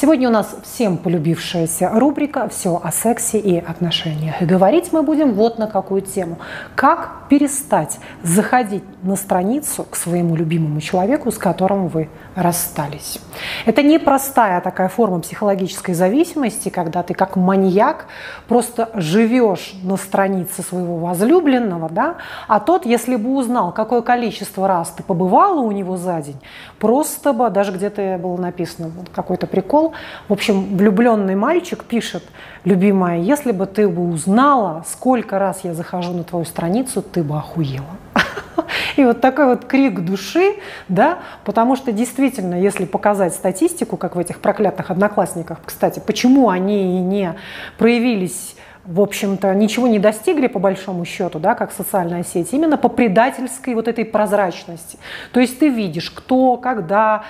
Сегодня у нас всем полюбившаяся рубрика «Все о сексе и отношениях». И говорить мы будем вот на какую тему. Как перестать заходить на страницу к своему любимому человеку, с которым вы расстались. Это непростая такая форма психологической зависимости, когда ты как маньяк просто живешь на странице своего возлюбленного, да, а тот, если бы узнал, какое количество раз ты побывала у него за день, просто бы, даже где-то было написано какой-то прикол, в общем, влюбленный мальчик пишет, любимая, если бы ты бы узнала, сколько раз я захожу на твою страницу, ты бы охуела. И вот такой вот крик души, да, потому что действительно, если показать статистику, как в этих проклятых одноклассниках, кстати, почему они не проявились в общем-то, ничего не достигли по большому счету, да, как социальная сеть, именно по предательской вот этой прозрачности. То есть ты видишь, кто, когда,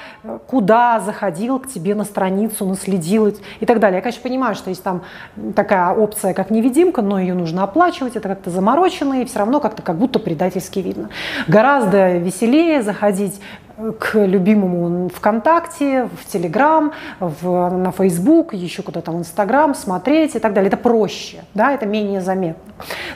куда заходил к тебе на страницу, наследил и так далее. Я, конечно, понимаю, что есть там такая опция, как невидимка, но ее нужно оплачивать, это как-то заморочено, и все равно как-то как будто предательски видно. Гораздо веселее заходить к любимому ВКонтакте, в Телеграм, в, на Фейсбук, еще куда-то в Инстаграм, смотреть и так далее. Это проще, да, это менее заметно.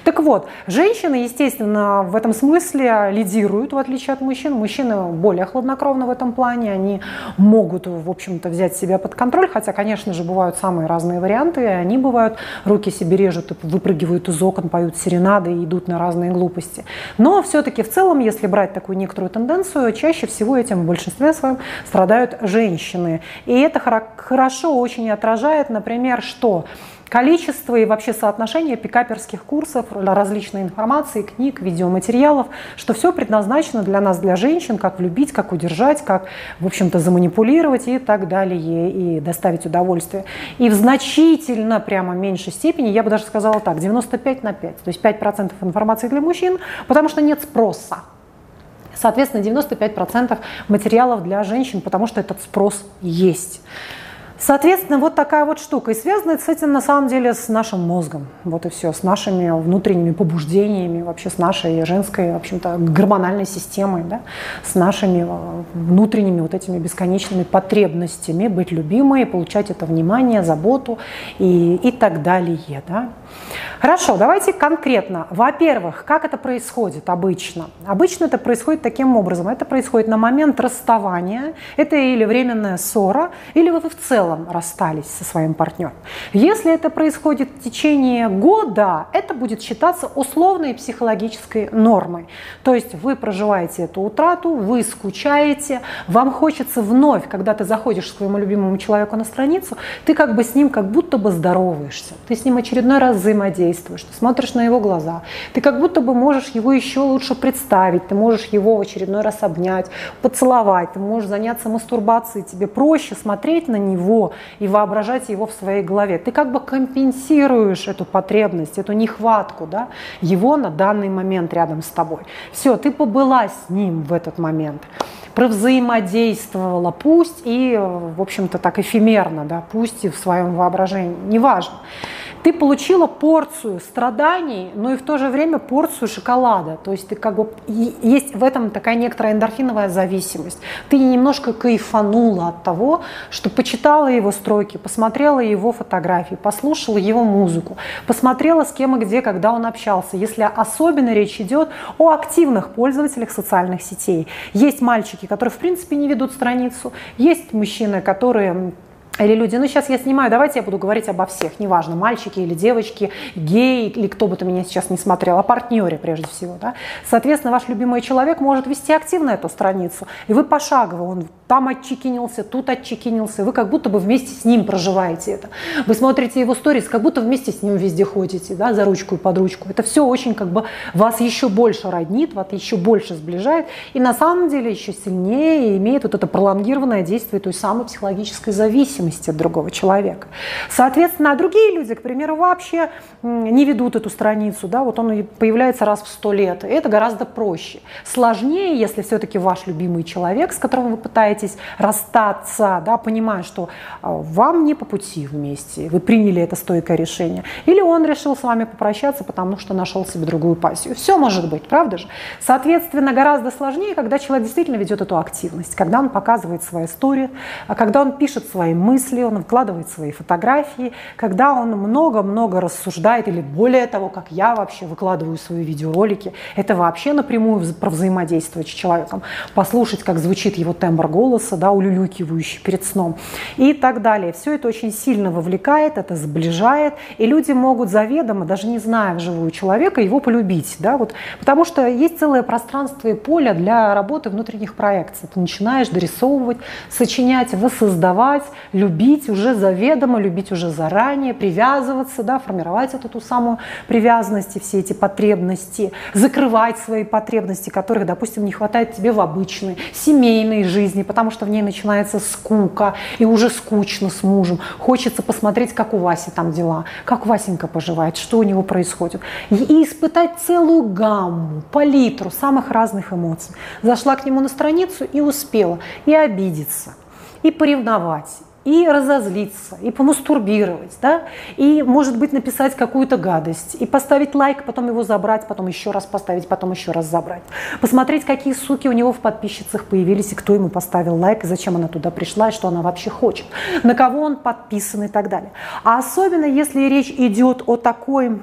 Так вот, женщины, естественно, в этом смысле лидируют, в отличие от мужчин. Мужчины более хладнокровны в этом плане, они могут, в общем-то, взять себя под контроль, хотя, конечно же, бывают самые разные варианты, и они бывают, руки себе режут, выпрыгивают из окон, поют серенады и идут на разные глупости. Но все-таки в целом, если брать такую некоторую тенденцию, чаще всего всего этим в большинстве своем страдают женщины. И это хорошо очень отражает, например, что количество и вообще соотношение пикаперских курсов, различной информации, книг, видеоматериалов, что все предназначено для нас, для женщин, как влюбить, как удержать, как, в общем-то, заманипулировать и так далее, и доставить удовольствие. И в значительно прямо меньшей степени, я бы даже сказала так, 95 на 5, то есть 5% информации для мужчин, потому что нет спроса. Соответственно, 95% материалов для женщин, потому что этот спрос есть. Соответственно, вот такая вот штука. И связано с этим на самом деле с нашим мозгом. Вот и все. С нашими внутренними побуждениями, вообще с нашей женской, в общем-то, гормональной системой, да? с нашими э, внутренними вот этими бесконечными потребностями быть любимой, получать это внимание, заботу и, и так далее. Да? Хорошо, давайте конкретно. Во-первых, как это происходит обычно? Обычно это происходит таким образом. Это происходит на момент расставания. Это или временная ссора, или вы в целом целом расстались со своим партнером. Если это происходит в течение года, это будет считаться условной психологической нормой. То есть вы проживаете эту утрату, вы скучаете, вам хочется вновь, когда ты заходишь к своему любимому человеку на страницу, ты как бы с ним как будто бы здороваешься, ты с ним очередной раз взаимодействуешь, ты смотришь на его глаза, ты как будто бы можешь его еще лучше представить, ты можешь его в очередной раз обнять, поцеловать, ты можешь заняться мастурбацией, тебе проще смотреть на него, и воображать его в своей голове. Ты как бы компенсируешь эту потребность, эту нехватку да, его на данный момент рядом с тобой. Все, ты побыла с ним в этот момент провзаимодействовала, пусть и, в общем-то, так эфемерно, да, пусть и в своем воображении, неважно. Ты получила порцию страданий, но и в то же время порцию шоколада. То есть ты как бы есть в этом такая некоторая эндорфиновая зависимость. Ты немножко кайфанула от того, что почитала его строки, посмотрела его фотографии, послушала его музыку, посмотрела с кем и где, когда он общался. Если особенно речь идет о активных пользователях социальных сетей. Есть мальчики, которые в принципе не ведут страницу, есть мужчины, которые или люди, ну сейчас я снимаю, давайте я буду говорить обо всех, неважно, мальчики или девочки, геи или кто бы то меня сейчас не смотрел, о партнере прежде всего. Да? Соответственно, ваш любимый человек может вести активно эту страницу, и вы пошагово, он там отчекинился, тут отчекинился, вы как будто бы вместе с ним проживаете это. Вы смотрите его сторис, как будто вместе с ним везде ходите, да, за ручку и под ручку. Это все очень как бы вас еще больше роднит, вас еще больше сближает, и на самом деле еще сильнее имеет вот это пролонгированное действие той самой психологической зависимости от другого человека. Соответственно, а другие люди, к примеру, вообще не ведут эту страницу, да, вот он появляется раз в сто лет, и это гораздо проще. Сложнее, если все-таки ваш любимый человек, с которым вы пытаетесь собираетесь расстаться, да, понимая, что а, вам не по пути вместе, вы приняли это стойкое решение. Или он решил с вами попрощаться, потому что нашел себе другую пассию. Все может быть, правда же? Соответственно, гораздо сложнее, когда человек действительно ведет эту активность, когда он показывает свои истории, когда он пишет свои мысли, он вкладывает свои фотографии, когда он много-много рассуждает, или более того, как я вообще выкладываю свои видеоролики, это вообще напрямую про взаимодействовать с человеком, послушать, как звучит его тембр голоса, да, улюлюкивающий перед сном и так далее. Все это очень сильно вовлекает, это сближает, и люди могут заведомо, даже не зная вживую человека, его полюбить, да, вот, потому что есть целое пространство и поле для работы внутренних проекций. Ты начинаешь дорисовывать, сочинять, воссоздавать, любить уже заведомо, любить уже заранее, привязываться, да, формировать эту ту самую привязанность и все эти потребности, закрывать свои потребности, которых, допустим, не хватает тебе в обычной семейной жизни, потому что в ней начинается скука, и уже скучно с мужем. Хочется посмотреть, как у Васи там дела, как Васенька поживает, что у него происходит. И испытать целую гамму, палитру самых разных эмоций. Зашла к нему на страницу и успела и обидеться, и поревновать, и разозлиться, и помастурбировать, да, и, может быть, написать какую-то гадость, и поставить лайк, потом его забрать, потом еще раз поставить, потом еще раз забрать. Посмотреть, какие суки у него в подписчицах появились, и кто ему поставил лайк, и зачем она туда пришла, и что она вообще хочет, на кого он подписан и так далее. А особенно, если речь идет о такой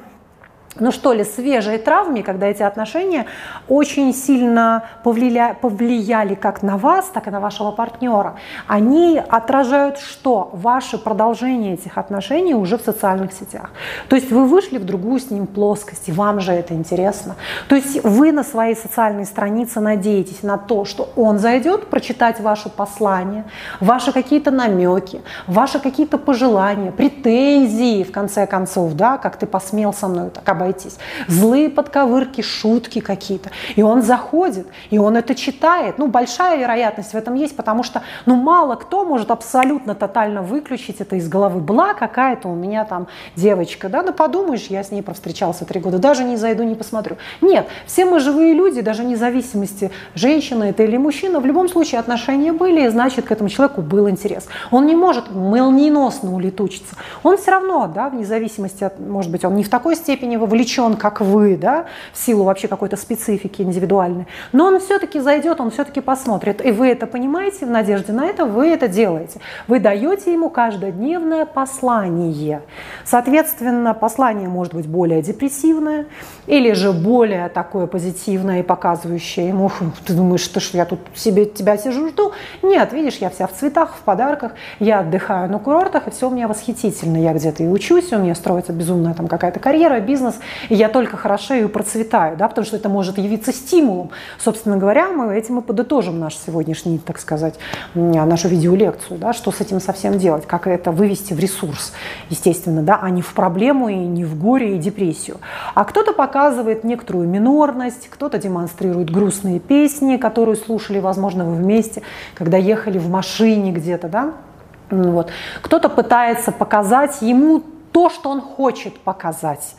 ну что ли, свежей травме, когда эти отношения очень сильно повлияли, повлияли как на вас, так и на вашего партнера, они отражают что? Ваше продолжение этих отношений уже в социальных сетях. То есть вы вышли в другую с ним плоскость, и вам же это интересно. То есть вы на своей социальной странице надеетесь на то, что он зайдет прочитать ваше послание, ваши какие-то намеки, ваши какие-то пожелания, претензии, в конце концов, да, как ты посмел со мной так обойти бойтесь. Злые подковырки, шутки какие-то. И он заходит, и он это читает. Ну, большая вероятность в этом есть, потому что, ну, мало кто может абсолютно тотально выключить это из головы. Была какая-то у меня там девочка, да, ну, подумаешь, я с ней провстречался три года, даже не зайду, не посмотрю. Нет, все мы живые люди, даже вне зависимости, женщина это или мужчина, в любом случае отношения были, и значит, к этому человеку был интерес. Он не может молниеносно улетучиться. Он все равно, да, вне зависимости от, может быть, он не в такой степени вовлечен, вовлечен, как вы, да, в силу вообще какой-то специфики индивидуальной. Но он все-таки зайдет, он все-таки посмотрит. И вы это понимаете, в надежде на это вы это делаете. Вы даете ему каждодневное послание. Соответственно, послание может быть более депрессивное или же более такое позитивное и показывающее ему, ты думаешь, что ж я тут себе тебя сижу жду. Нет, видишь, я вся в цветах, в подарках, я отдыхаю на курортах, и все у меня восхитительно. Я где-то и учусь, у меня строится безумная там какая-то карьера, бизнес, и я только хорошею и процветаю, да, потому что это может явиться стимулом. Собственно говоря, мы этим и подытожим наш сегодняшний, так сказать, нашу видеолекцию, да, что с этим совсем делать, как это вывести в ресурс, естественно, да, а не в проблему и не в горе и депрессию. А кто-то показывает некоторую минорность, кто-то демонстрирует грустные песни, которые слушали, возможно, вы вместе, когда ехали в машине где-то, да, вот. Кто-то пытается показать ему то, что он хочет показать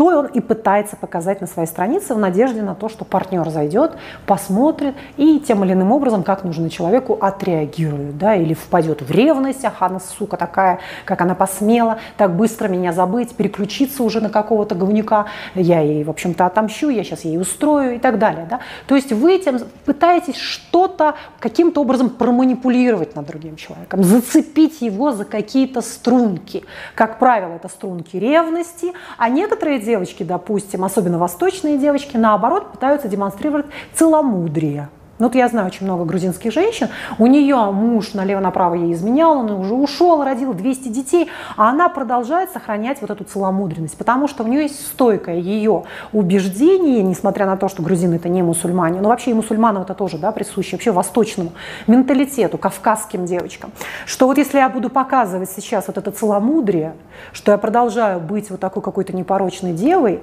то он и пытается показать на своей странице в надежде на то, что партнер зайдет, посмотрит и тем или иным образом, как нужно человеку, отреагирует, да, или впадет в ревность, ах, она, сука, такая, как она посмела так быстро меня забыть, переключиться уже на какого-то говнюка, я ей, в общем-то, отомщу, я сейчас ей устрою и так далее, да. То есть вы этим пытаетесь что-то каким-то образом проманипулировать над другим человеком, зацепить его за какие-то струнки. Как правило, это струнки ревности, а некоторые девочки, допустим, особенно восточные девочки, наоборот, пытаются демонстрировать целомудрие. Ну, вот я знаю очень много грузинских женщин, у нее муж налево-направо ей изменял, он уже ушел, родил 200 детей, а она продолжает сохранять вот эту целомудренность, потому что у нее есть стойкое ее убеждение, несмотря на то, что грузины это не мусульмане, но вообще и мусульманам это тоже да, присуще, вообще восточному менталитету, кавказским девочкам, что вот если я буду показывать сейчас вот это целомудрие, что я продолжаю быть вот такой какой-то непорочной девой,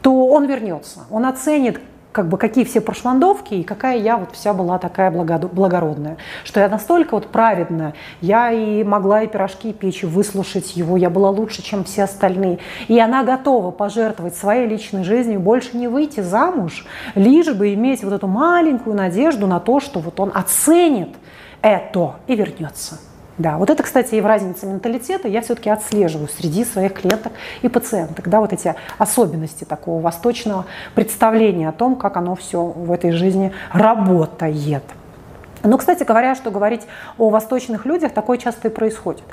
то он вернется, он оценит, как бы какие все прошландовки и какая я вот вся была такая благородная, что я настолько вот праведная, я и могла и пирожки печь, и выслушать его, я была лучше, чем все остальные. И она готова пожертвовать своей личной жизнью, больше не выйти замуж, лишь бы иметь вот эту маленькую надежду на то, что вот он оценит это и вернется. Да, вот это, кстати, и в разнице менталитета я все-таки отслеживаю среди своих клиенток и пациенток, да, вот эти особенности такого восточного представления о том, как оно все в этой жизни работает. Но, кстати говоря, что говорить о восточных людях, такое часто и происходит.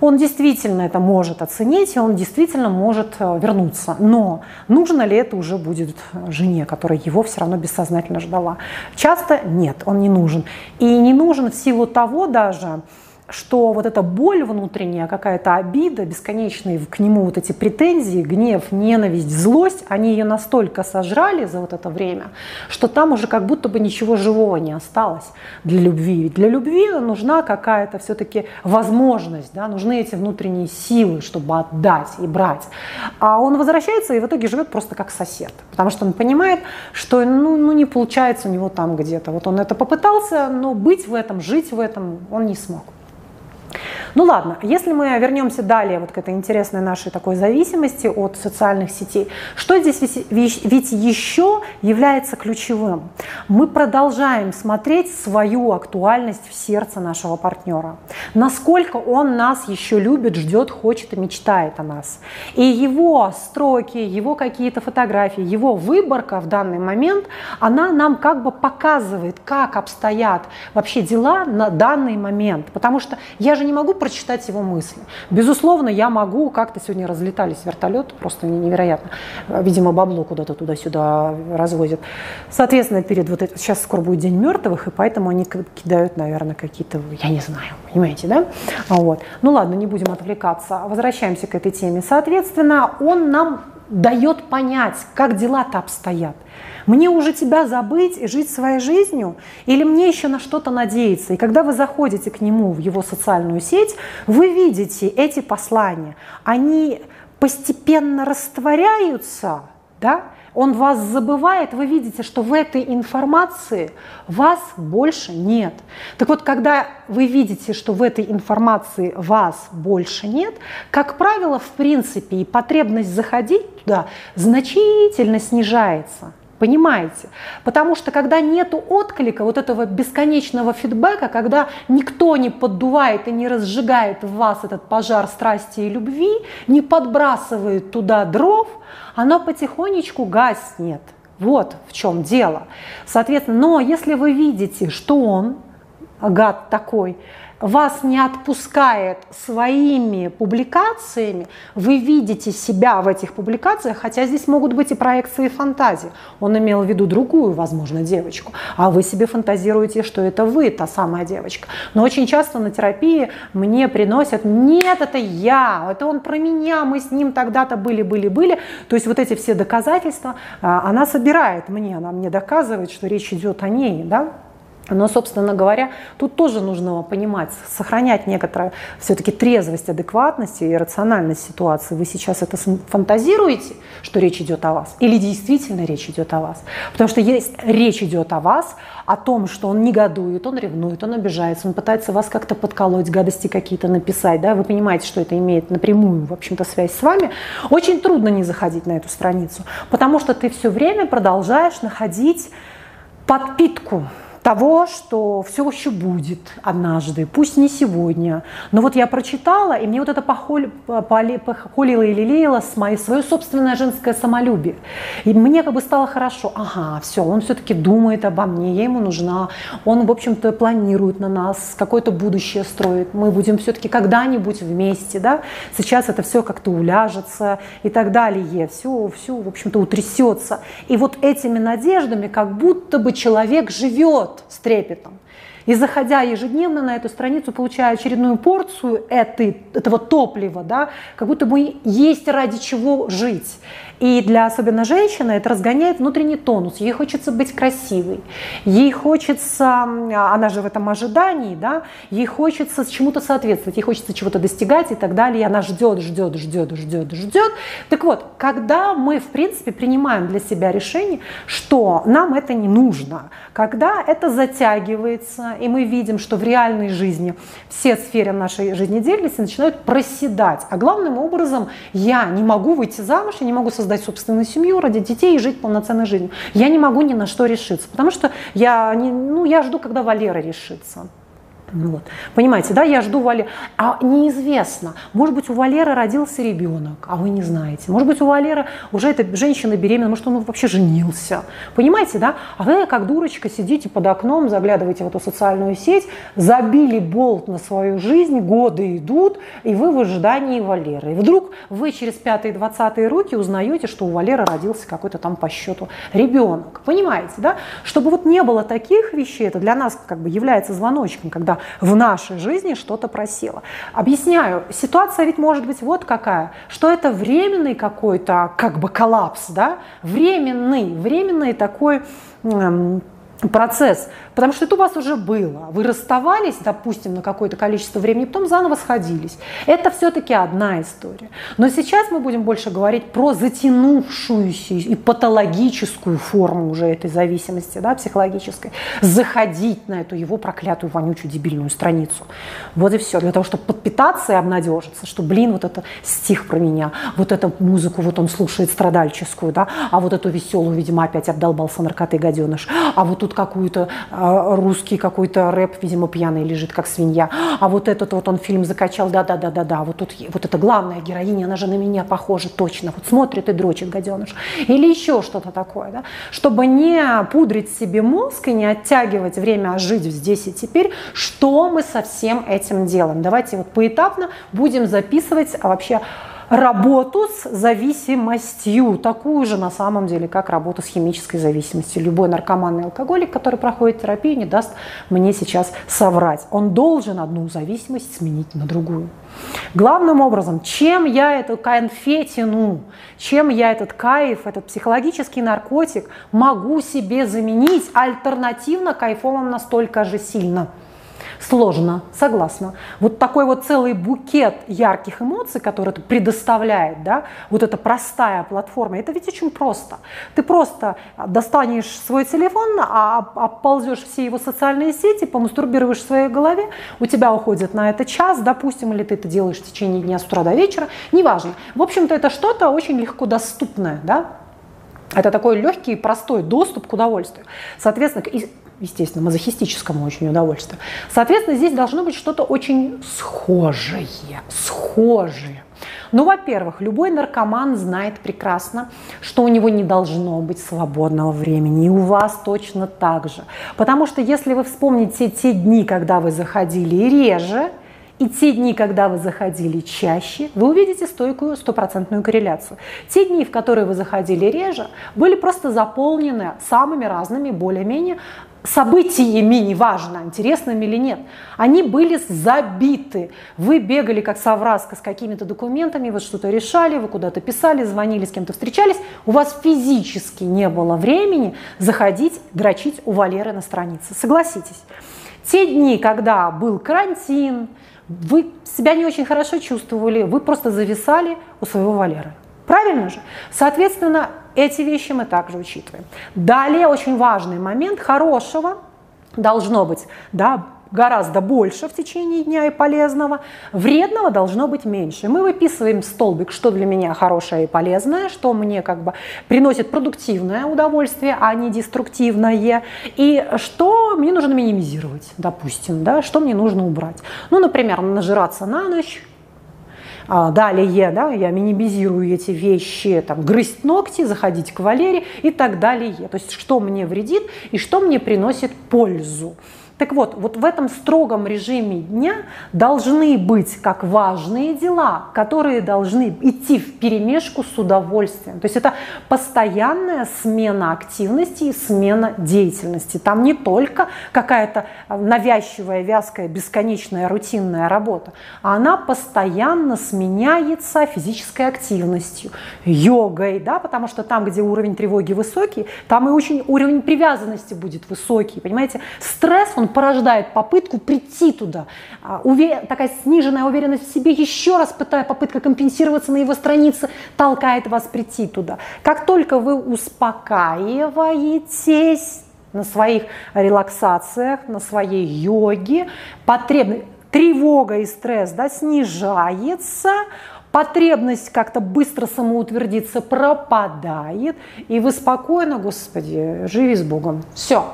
Он действительно это может оценить, и он действительно может э, вернуться. Но нужно ли это уже будет жене, которая его все равно бессознательно ждала? Часто нет, он не нужен. И не нужен в силу того даже, что вот эта боль внутренняя, какая-то обида, бесконечные к нему вот эти претензии, гнев, ненависть, злость, они ее настолько сожрали за вот это время, что там уже как будто бы ничего живого не осталось для любви. Ведь для любви нужна какая-то все-таки возможность, да, нужны эти внутренние силы, чтобы отдать и брать. А он возвращается и в итоге живет просто как сосед, потому что он понимает, что ну, ну не получается у него там где-то. Вот он это попытался, но быть в этом, жить в этом он не смог. Ну ладно, если мы вернемся далее вот к этой интересной нашей такой зависимости от социальных сетей, что здесь ведь еще является ключевым? Мы продолжаем смотреть свою актуальность в сердце нашего партнера. Насколько он нас еще любит, ждет, хочет и мечтает о нас. И его строки, его какие-то фотографии, его выборка в данный момент, она нам как бы показывает, как обстоят вообще дела на данный момент. Потому что я же не могу прочитать его мысли. Безусловно, я могу, как-то сегодня разлетались вертолеты, просто невероятно. Видимо, бабло куда-то туда-сюда развозят. Соответственно, перед вот этим, сейчас скоро будет День мертвых, и поэтому они кидают, наверное, какие-то, я не знаю, понимаете, да? Вот. Ну ладно, не будем отвлекаться. Возвращаемся к этой теме. Соответственно, он нам дает понять, как дела-то обстоят. Мне уже тебя забыть и жить своей жизнью? Или мне еще на что-то надеяться? И когда вы заходите к нему в его социальную сеть, вы видите эти послания. Они постепенно растворяются, да? он вас забывает, вы видите, что в этой информации вас больше нет. Так вот, когда вы видите, что в этой информации вас больше нет, как правило, в принципе, и потребность заходить туда значительно снижается. Понимаете? Потому что когда нет отклика, вот этого бесконечного фидбэка, когда никто не поддувает и не разжигает в вас этот пожар страсти и любви, не подбрасывает туда дров, оно потихонечку гаснет. Вот в чем дело. Соответственно, но если вы видите, что он, гад такой, вас не отпускает своими публикациями, вы видите себя в этих публикациях, хотя здесь могут быть и проекции фантазии. Он имел в виду другую, возможно, девочку, а вы себе фантазируете, что это вы, та самая девочка. Но очень часто на терапии мне приносят, нет, это я, это он про меня, мы с ним тогда-то были, были, были. То есть вот эти все доказательства а, она собирает мне, она мне доказывает, что речь идет о ней, да, но, собственно говоря, тут тоже нужно понимать, сохранять некоторую все-таки трезвость, адекватность и рациональность ситуации. Вы сейчас это фантазируете, что речь идет о вас, или действительно речь идет о вас? Потому что есть речь идет о вас, о том, что он негодует, он ревнует, он обижается, он пытается вас как-то подколоть, гадости какие-то написать, да, вы понимаете, что это имеет напрямую, в общем-то, связь с вами, очень трудно не заходить на эту страницу, потому что ты все время продолжаешь находить подпитку того, что все еще будет однажды, пусть не сегодня. Но вот я прочитала, и мне вот это похоль, похолило и лелеяло с моей, свое собственное женское самолюбие. И мне как бы стало хорошо. Ага, все, он все-таки думает обо мне, я ему нужна. Он, в общем-то, планирует на нас, какое-то будущее строит. Мы будем все-таки когда-нибудь вместе, да. Сейчас это все как-то уляжется и так далее. Все, все, в общем-то, утрясется. И вот этими надеждами как будто бы человек живет с трепетом. И заходя ежедневно на эту страницу, получая очередную порцию этой, этого топлива, да, как будто бы есть ради чего жить. И для особенно женщины это разгоняет внутренний тонус. Ей хочется быть красивой, ей хочется, она же в этом ожидании, да, ей хочется чему-то соответствовать, ей хочется чего-то достигать и так далее. И она ждет, ждет, ждет, ждет, ждет. Так вот, когда мы, в принципе, принимаем для себя решение, что нам это не нужно, когда это затягивается, и мы видим, что в реальной жизни все сферы нашей жизнедеятельности начинают проседать. А главным образом я не могу выйти замуж, я не могу создать создать собственную семью, родить детей и жить полноценной жизнью. Я не могу ни на что решиться, потому что я, не, ну, я жду, когда Валера решится. Вот. Понимаете, да, я жду Валеры. А неизвестно, может быть, у Валеры родился ребенок, а вы не знаете. Может быть, у Валеры уже эта женщина беременна, может, он вообще женился. Понимаете, да? А вы, как дурочка, сидите под окном, заглядываете в эту социальную сеть, забили болт на свою жизнь, годы идут, и вы в ожидании Валеры. И вдруг вы через пятые-двадцатые руки узнаете, что у Валеры родился какой-то там по счету ребенок. Понимаете, да? Чтобы вот не было таких вещей, это для нас как бы является звоночком, когда в нашей жизни что-то просело. Объясняю, ситуация ведь может быть вот какая, что это временный какой-то как бы коллапс, да, временный, временный такой эм, процесс, потому что это у вас уже было. Вы расставались, допустим, на какое-то количество времени, потом заново сходились. Это все-таки одна история. Но сейчас мы будем больше говорить про затянувшуюся и патологическую форму уже этой зависимости, да, психологической. Заходить на эту его проклятую, вонючую, дебильную страницу. Вот и все. Для того, чтобы подпитаться и обнадежиться, что, блин, вот это стих про меня, вот эту музыку вот он слушает страдальческую, да, а вот эту веселую, видимо, опять обдолбался наркотой гаденыш, а вот тут тут какую-то а, русский какой-то рэп, видимо, пьяный лежит, как свинья. А вот этот вот он фильм закачал, да-да-да-да-да, вот тут вот эта главная героиня, она же на меня похожа точно, вот смотрит и дрочит гаденыш. Или еще что-то такое, да? Чтобы не пудрить себе мозг и не оттягивать время жить здесь и теперь, что мы со всем этим делаем? Давайте вот поэтапно будем записывать а вообще работу с зависимостью, такую же на самом деле, как работа с химической зависимостью. Любой наркоманный алкоголик, который проходит терапию, не даст мне сейчас соврать. Он должен одну зависимость сменить на другую. Главным образом, чем я эту конфетину, чем я этот кайф, этот психологический наркотик могу себе заменить альтернативно кайфовым настолько же сильно – Сложно, согласна. Вот такой вот целый букет ярких эмоций, который это предоставляет, да, вот эта простая платформа, это ведь очень просто. Ты просто достанешь свой телефон, а, оползешь все его социальные сети, помастурбируешь в своей голове, у тебя уходит на это час, допустим, или ты это делаешь в течение дня с утра до вечера, неважно. В общем-то, это что-то очень легко доступное, да, это такой легкий и простой доступ к удовольствию. Соответственно, естественно, мазохистическому очень удовольствию. Соответственно, здесь должно быть что-то очень схожее, схожее. Ну, во-первых, любой наркоман знает прекрасно, что у него не должно быть свободного времени, и у вас точно так же. Потому что если вы вспомните те дни, когда вы заходили реже, и те дни, когда вы заходили чаще, вы увидите стойкую стопроцентную корреляцию. Те дни, в которые вы заходили реже, были просто заполнены самыми разными, более-менее событиями, неважно, интересными или нет, они были забиты. Вы бегали как совраска с какими-то документами, вы что-то решали, вы куда-то писали, звонили, с кем-то встречались. У вас физически не было времени заходить, дрочить у Валеры на странице. Согласитесь. Те дни, когда был карантин, вы себя не очень хорошо чувствовали, вы просто зависали у своего Валеры. Правильно же? Соответственно, эти вещи мы также учитываем. Далее очень важный момент хорошего должно быть, да, гораздо больше в течение дня и полезного, вредного должно быть меньше. Мы выписываем столбик, что для меня хорошее и полезное, что мне как бы приносит продуктивное удовольствие, а не деструктивное, и что мне нужно минимизировать, допустим, да, что мне нужно убрать. Ну, например, нажираться на ночь, а, далее, да, я минимизирую эти вещи, там, грызть ногти, заходить к Валере и так далее. То есть что мне вредит и что мне приносит пользу. Так вот, вот в этом строгом режиме дня должны быть как важные дела, которые должны идти в перемешку с удовольствием. То есть это постоянная смена активности и смена деятельности. Там не только какая-то навязчивая, вязкая, бесконечная, рутинная работа, а она постоянно сменяется физической активностью, йогой, да, потому что там, где уровень тревоги высокий, там и очень уровень привязанности будет высокий. Понимаете, стресс, он порождает попытку прийти туда. А, увер... Такая сниженная уверенность в себе, еще раз пытая попытка компенсироваться на его странице, толкает вас прийти туда. Как только вы успокаиваетесь на своих релаксациях, на своей йоге, потребность тревога и стресс да, снижается, потребность как-то быстро самоутвердиться пропадает, и вы спокойно, Господи, живи с Богом. Все.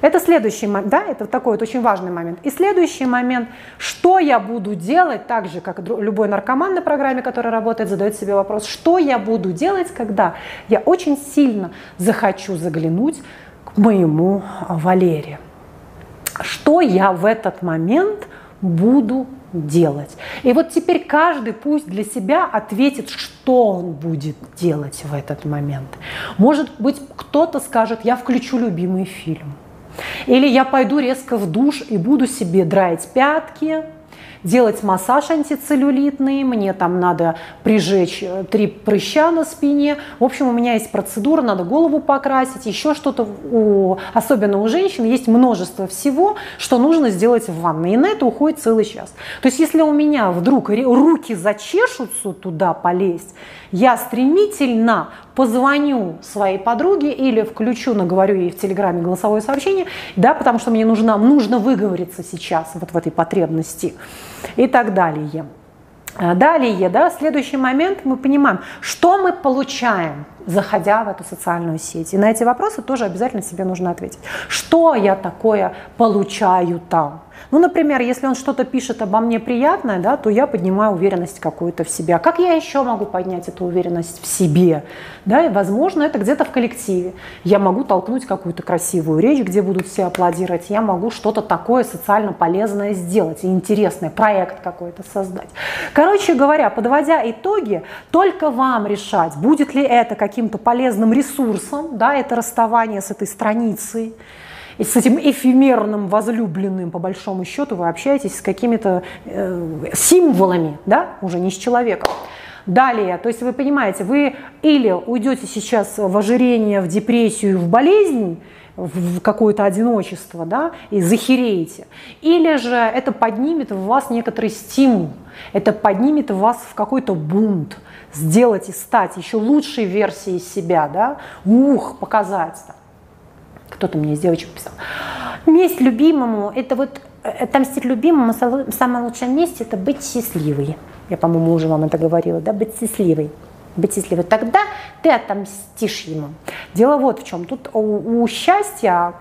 Это следующий момент, да, это такой вот очень важный момент. И следующий момент, что я буду делать, так же, как любой наркоман на программе, который работает, задает себе вопрос, что я буду делать, когда я очень сильно захочу заглянуть к моему Валере. Что я в этот момент буду делать. И вот теперь каждый пусть для себя ответит, что он будет делать в этот момент. Может быть, кто-то скажет, я включу любимый фильм. Или я пойду резко в душ и буду себе драить пятки, делать массаж антицеллюлитный, мне там надо прижечь э, три прыща на спине. В общем, у меня есть процедура, надо голову покрасить, еще что-то. У, особенно у женщин есть множество всего, что нужно сделать в ванной. И на это уходит целый час. То есть, если у меня вдруг руки зачешутся туда полезть, я стремительно позвоню своей подруге или включу, наговорю ей в Телеграме голосовое сообщение, да, потому что мне нужно, нужно выговориться сейчас вот в этой потребности и так далее. А далее, да, следующий момент мы понимаем, что мы получаем, заходя в эту социальную сеть. И на эти вопросы тоже обязательно себе нужно ответить. Что я такое получаю там? Ну, например, если он что-то пишет обо мне приятное, да, то я поднимаю уверенность какую-то в себе. А как я еще могу поднять эту уверенность в себе? Да, и, возможно, это где-то в коллективе. Я могу толкнуть какую-то красивую речь, где будут все аплодировать. Я могу что-то такое социально полезное сделать интересное, проект какой-то создать. Короче говоря, подводя итоги, только вам решать, будет ли это каким-то полезным ресурсом, да, это расставание с этой страницей, и с этим эфемерным возлюбленным, по большому счету, вы общаетесь с какими-то э, символами, да, уже не с человеком. Далее, то есть вы понимаете, вы или уйдете сейчас в ожирение, в депрессию, в болезнь, в какое-то одиночество, да, и захереете. Или же это поднимет в вас некоторый стимул, это поднимет в вас в какой-то бунт, сделать и стать еще лучшей версией себя, да, ух, показать. Кто-то мне из девочек писал. Месть любимому, это вот отомстить любимому, самое лучшее месте – это быть счастливой. Я, по-моему, уже вам это говорила, да, быть счастливой быть счастливой, тогда ты отомстишь ему. Дело вот в чем. Тут у, у счастья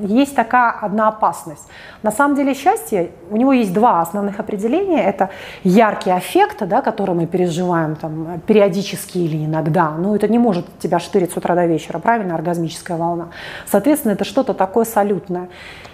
есть такая одна опасность. На самом деле счастье, у него есть два основных определения. Это яркий аффект, да, который мы переживаем там, периодически или иногда. Но это не может тебя штырить с утра до вечера, правильно? Оргазмическая волна. Соответственно, это что-то такое салютное.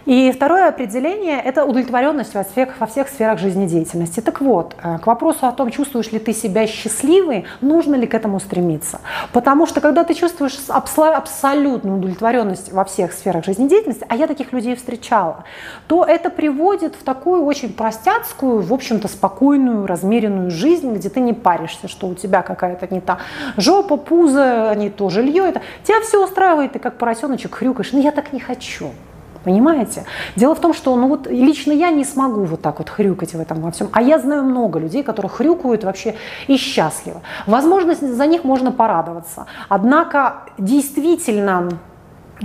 И второе определение – это удовлетворенность во всех, во всех сферах жизнедеятельности. Так вот, э, к вопросу о том, чувствуешь ли ты себя счастливой, нужно ли к этому стремиться. Потому что когда ты чувствуешь абсолютную удовлетворенность во всех сферах жизнедеятельности, а я таких людей встречала, то это приводит в такую очень простяцкую, в общем-то, спокойную, размеренную жизнь, где ты не паришься, что у тебя какая-то не та жопа, пузо, не то жилье. Это. Тебя все устраивает, ты как поросеночек хрюкаешь. Но я так не хочу. Понимаете? Дело в том, что ну вот лично я не смогу вот так вот хрюкать в этом во всем. А я знаю много людей, которые хрюкают вообще и счастливы. Возможно, за них можно порадоваться. Однако действительно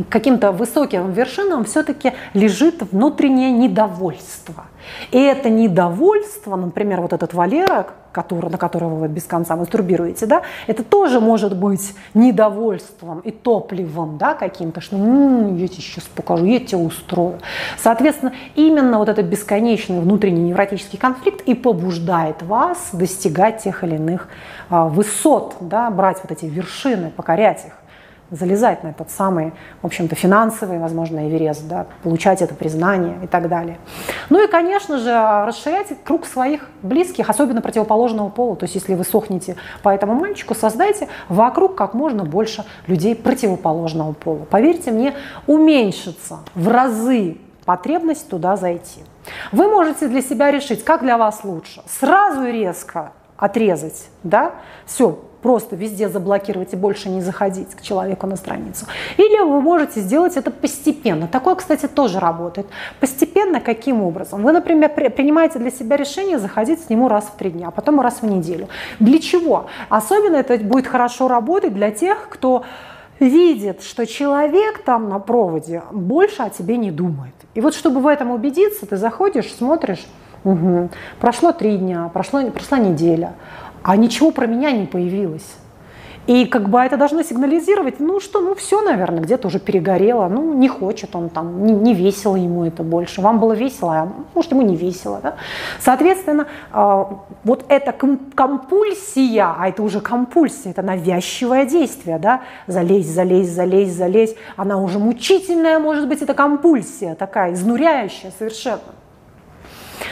каким-то высоким вершинам все-таки лежит внутреннее недовольство. И это недовольство, например, вот этот Валера, который, на которого вы без конца мастурбируете, да, это тоже может быть недовольством и топливом да, каким-то, что м-м, я тебе сейчас покажу, я тебя устрою. Соответственно, именно вот этот бесконечный внутренний невротический конфликт и побуждает вас достигать тех или иных а, высот, да, брать вот эти вершины, покорять их залезать на этот самый, в общем-то, финансовый, возможно, Эверест, да, получать это признание и так далее. Ну и, конечно же, расширять круг своих близких, особенно противоположного пола. То есть, если вы сохнете по этому мальчику, создайте вокруг как можно больше людей противоположного пола. Поверьте мне, уменьшится в разы потребность туда зайти. Вы можете для себя решить, как для вас лучше. Сразу резко отрезать, да, все, просто везде заблокировать и больше не заходить к человеку на страницу. Или вы можете сделать это постепенно. Такое, кстати, тоже работает. Постепенно каким образом? Вы, например, принимаете для себя решение заходить с нему раз в три дня, а потом раз в неделю. Для чего? Особенно это будет хорошо работать для тех, кто видит, что человек там на проводе больше о тебе не думает. И вот чтобы в этом убедиться, ты заходишь, смотришь, Угу. Прошло три дня, прошло, прошла неделя, а ничего про меня не появилось. И как бы это должно сигнализировать, ну что, ну все, наверное, где-то уже перегорело, ну не хочет он там, не, не весело ему это больше. Вам было весело, а может ему не весело. Да? Соответственно, э, вот эта компульсия, а это уже компульсия, это навязчивое действие, да, залезь, залезь, залезь, залезь, она уже мучительная, может быть, это компульсия такая, изнуряющая совершенно.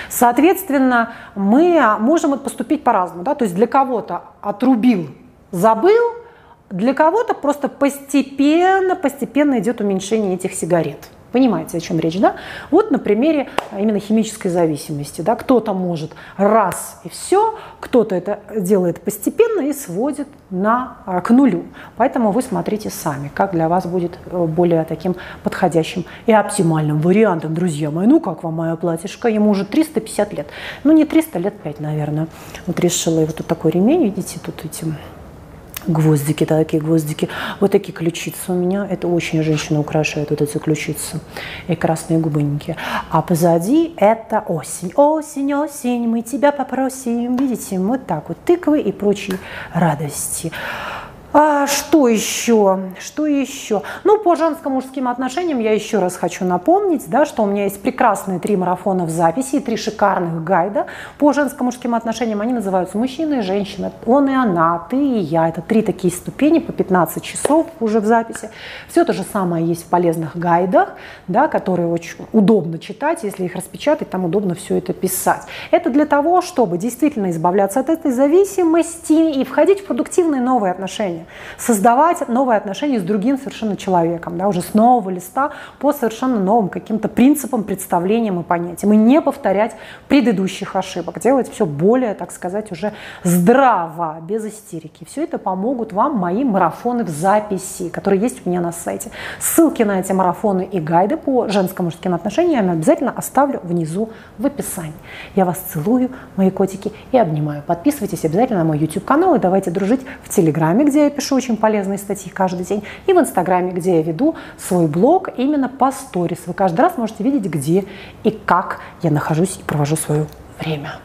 Соответственно, мы можем поступить по-разному. Да? То есть для кого-то отрубил забыл, для кого-то просто постепенно, постепенно идет уменьшение этих сигарет. Понимаете, о чем речь, да? Вот на примере именно химической зависимости. Да? Кто-то может раз и все, кто-то это делает постепенно и сводит на, а, к нулю. Поэтому вы смотрите сами, как для вас будет э, более таким подходящим и оптимальным вариантом, друзья мои. Ну, как вам мое платьишко? Ему уже 350 лет. Ну, не 300, лет 5, наверное. Вот решила, и вот такой ремень, видите, тут этим гвоздики, такие гвоздики. Вот такие ключицы у меня. Это очень женщина украшает вот эти ключицы. И красные губыньки. А позади это осень. Осень, осень, мы тебя попросим. Видите, вот так вот тыквы и прочие радости. А что еще? Что еще? Ну, по женско-мужским отношениям я еще раз хочу напомнить, да, что у меня есть прекрасные три марафона в записи и три шикарных гайда по женско-мужским отношениям. Они называются «Мужчина и женщина», «Он и она», «Ты и я». Это три такие ступени по 15 часов уже в записи. Все то же самое есть в полезных гайдах, да, которые очень удобно читать, если их распечатать, там удобно все это писать. Это для того, чтобы действительно избавляться от этой зависимости и входить в продуктивные новые отношения отношения, создавать новые отношения с другим совершенно человеком, да, уже с нового листа по совершенно новым каким-то принципам, представлениям и понятиям. И не повторять предыдущих ошибок, делать все более, так сказать, уже здраво, без истерики. Все это помогут вам мои марафоны в записи, которые есть у меня на сайте. Ссылки на эти марафоны и гайды по женско-мужским отношениям я обязательно оставлю внизу в описании. Я вас целую, мои котики, и обнимаю. Подписывайтесь обязательно на мой YouTube канал и давайте дружить в Телеграме, где я пишу очень полезные статьи каждый день, и в Инстаграме, где я веду свой блог именно по сторис. Вы каждый раз можете видеть, где и как я нахожусь и провожу свое время.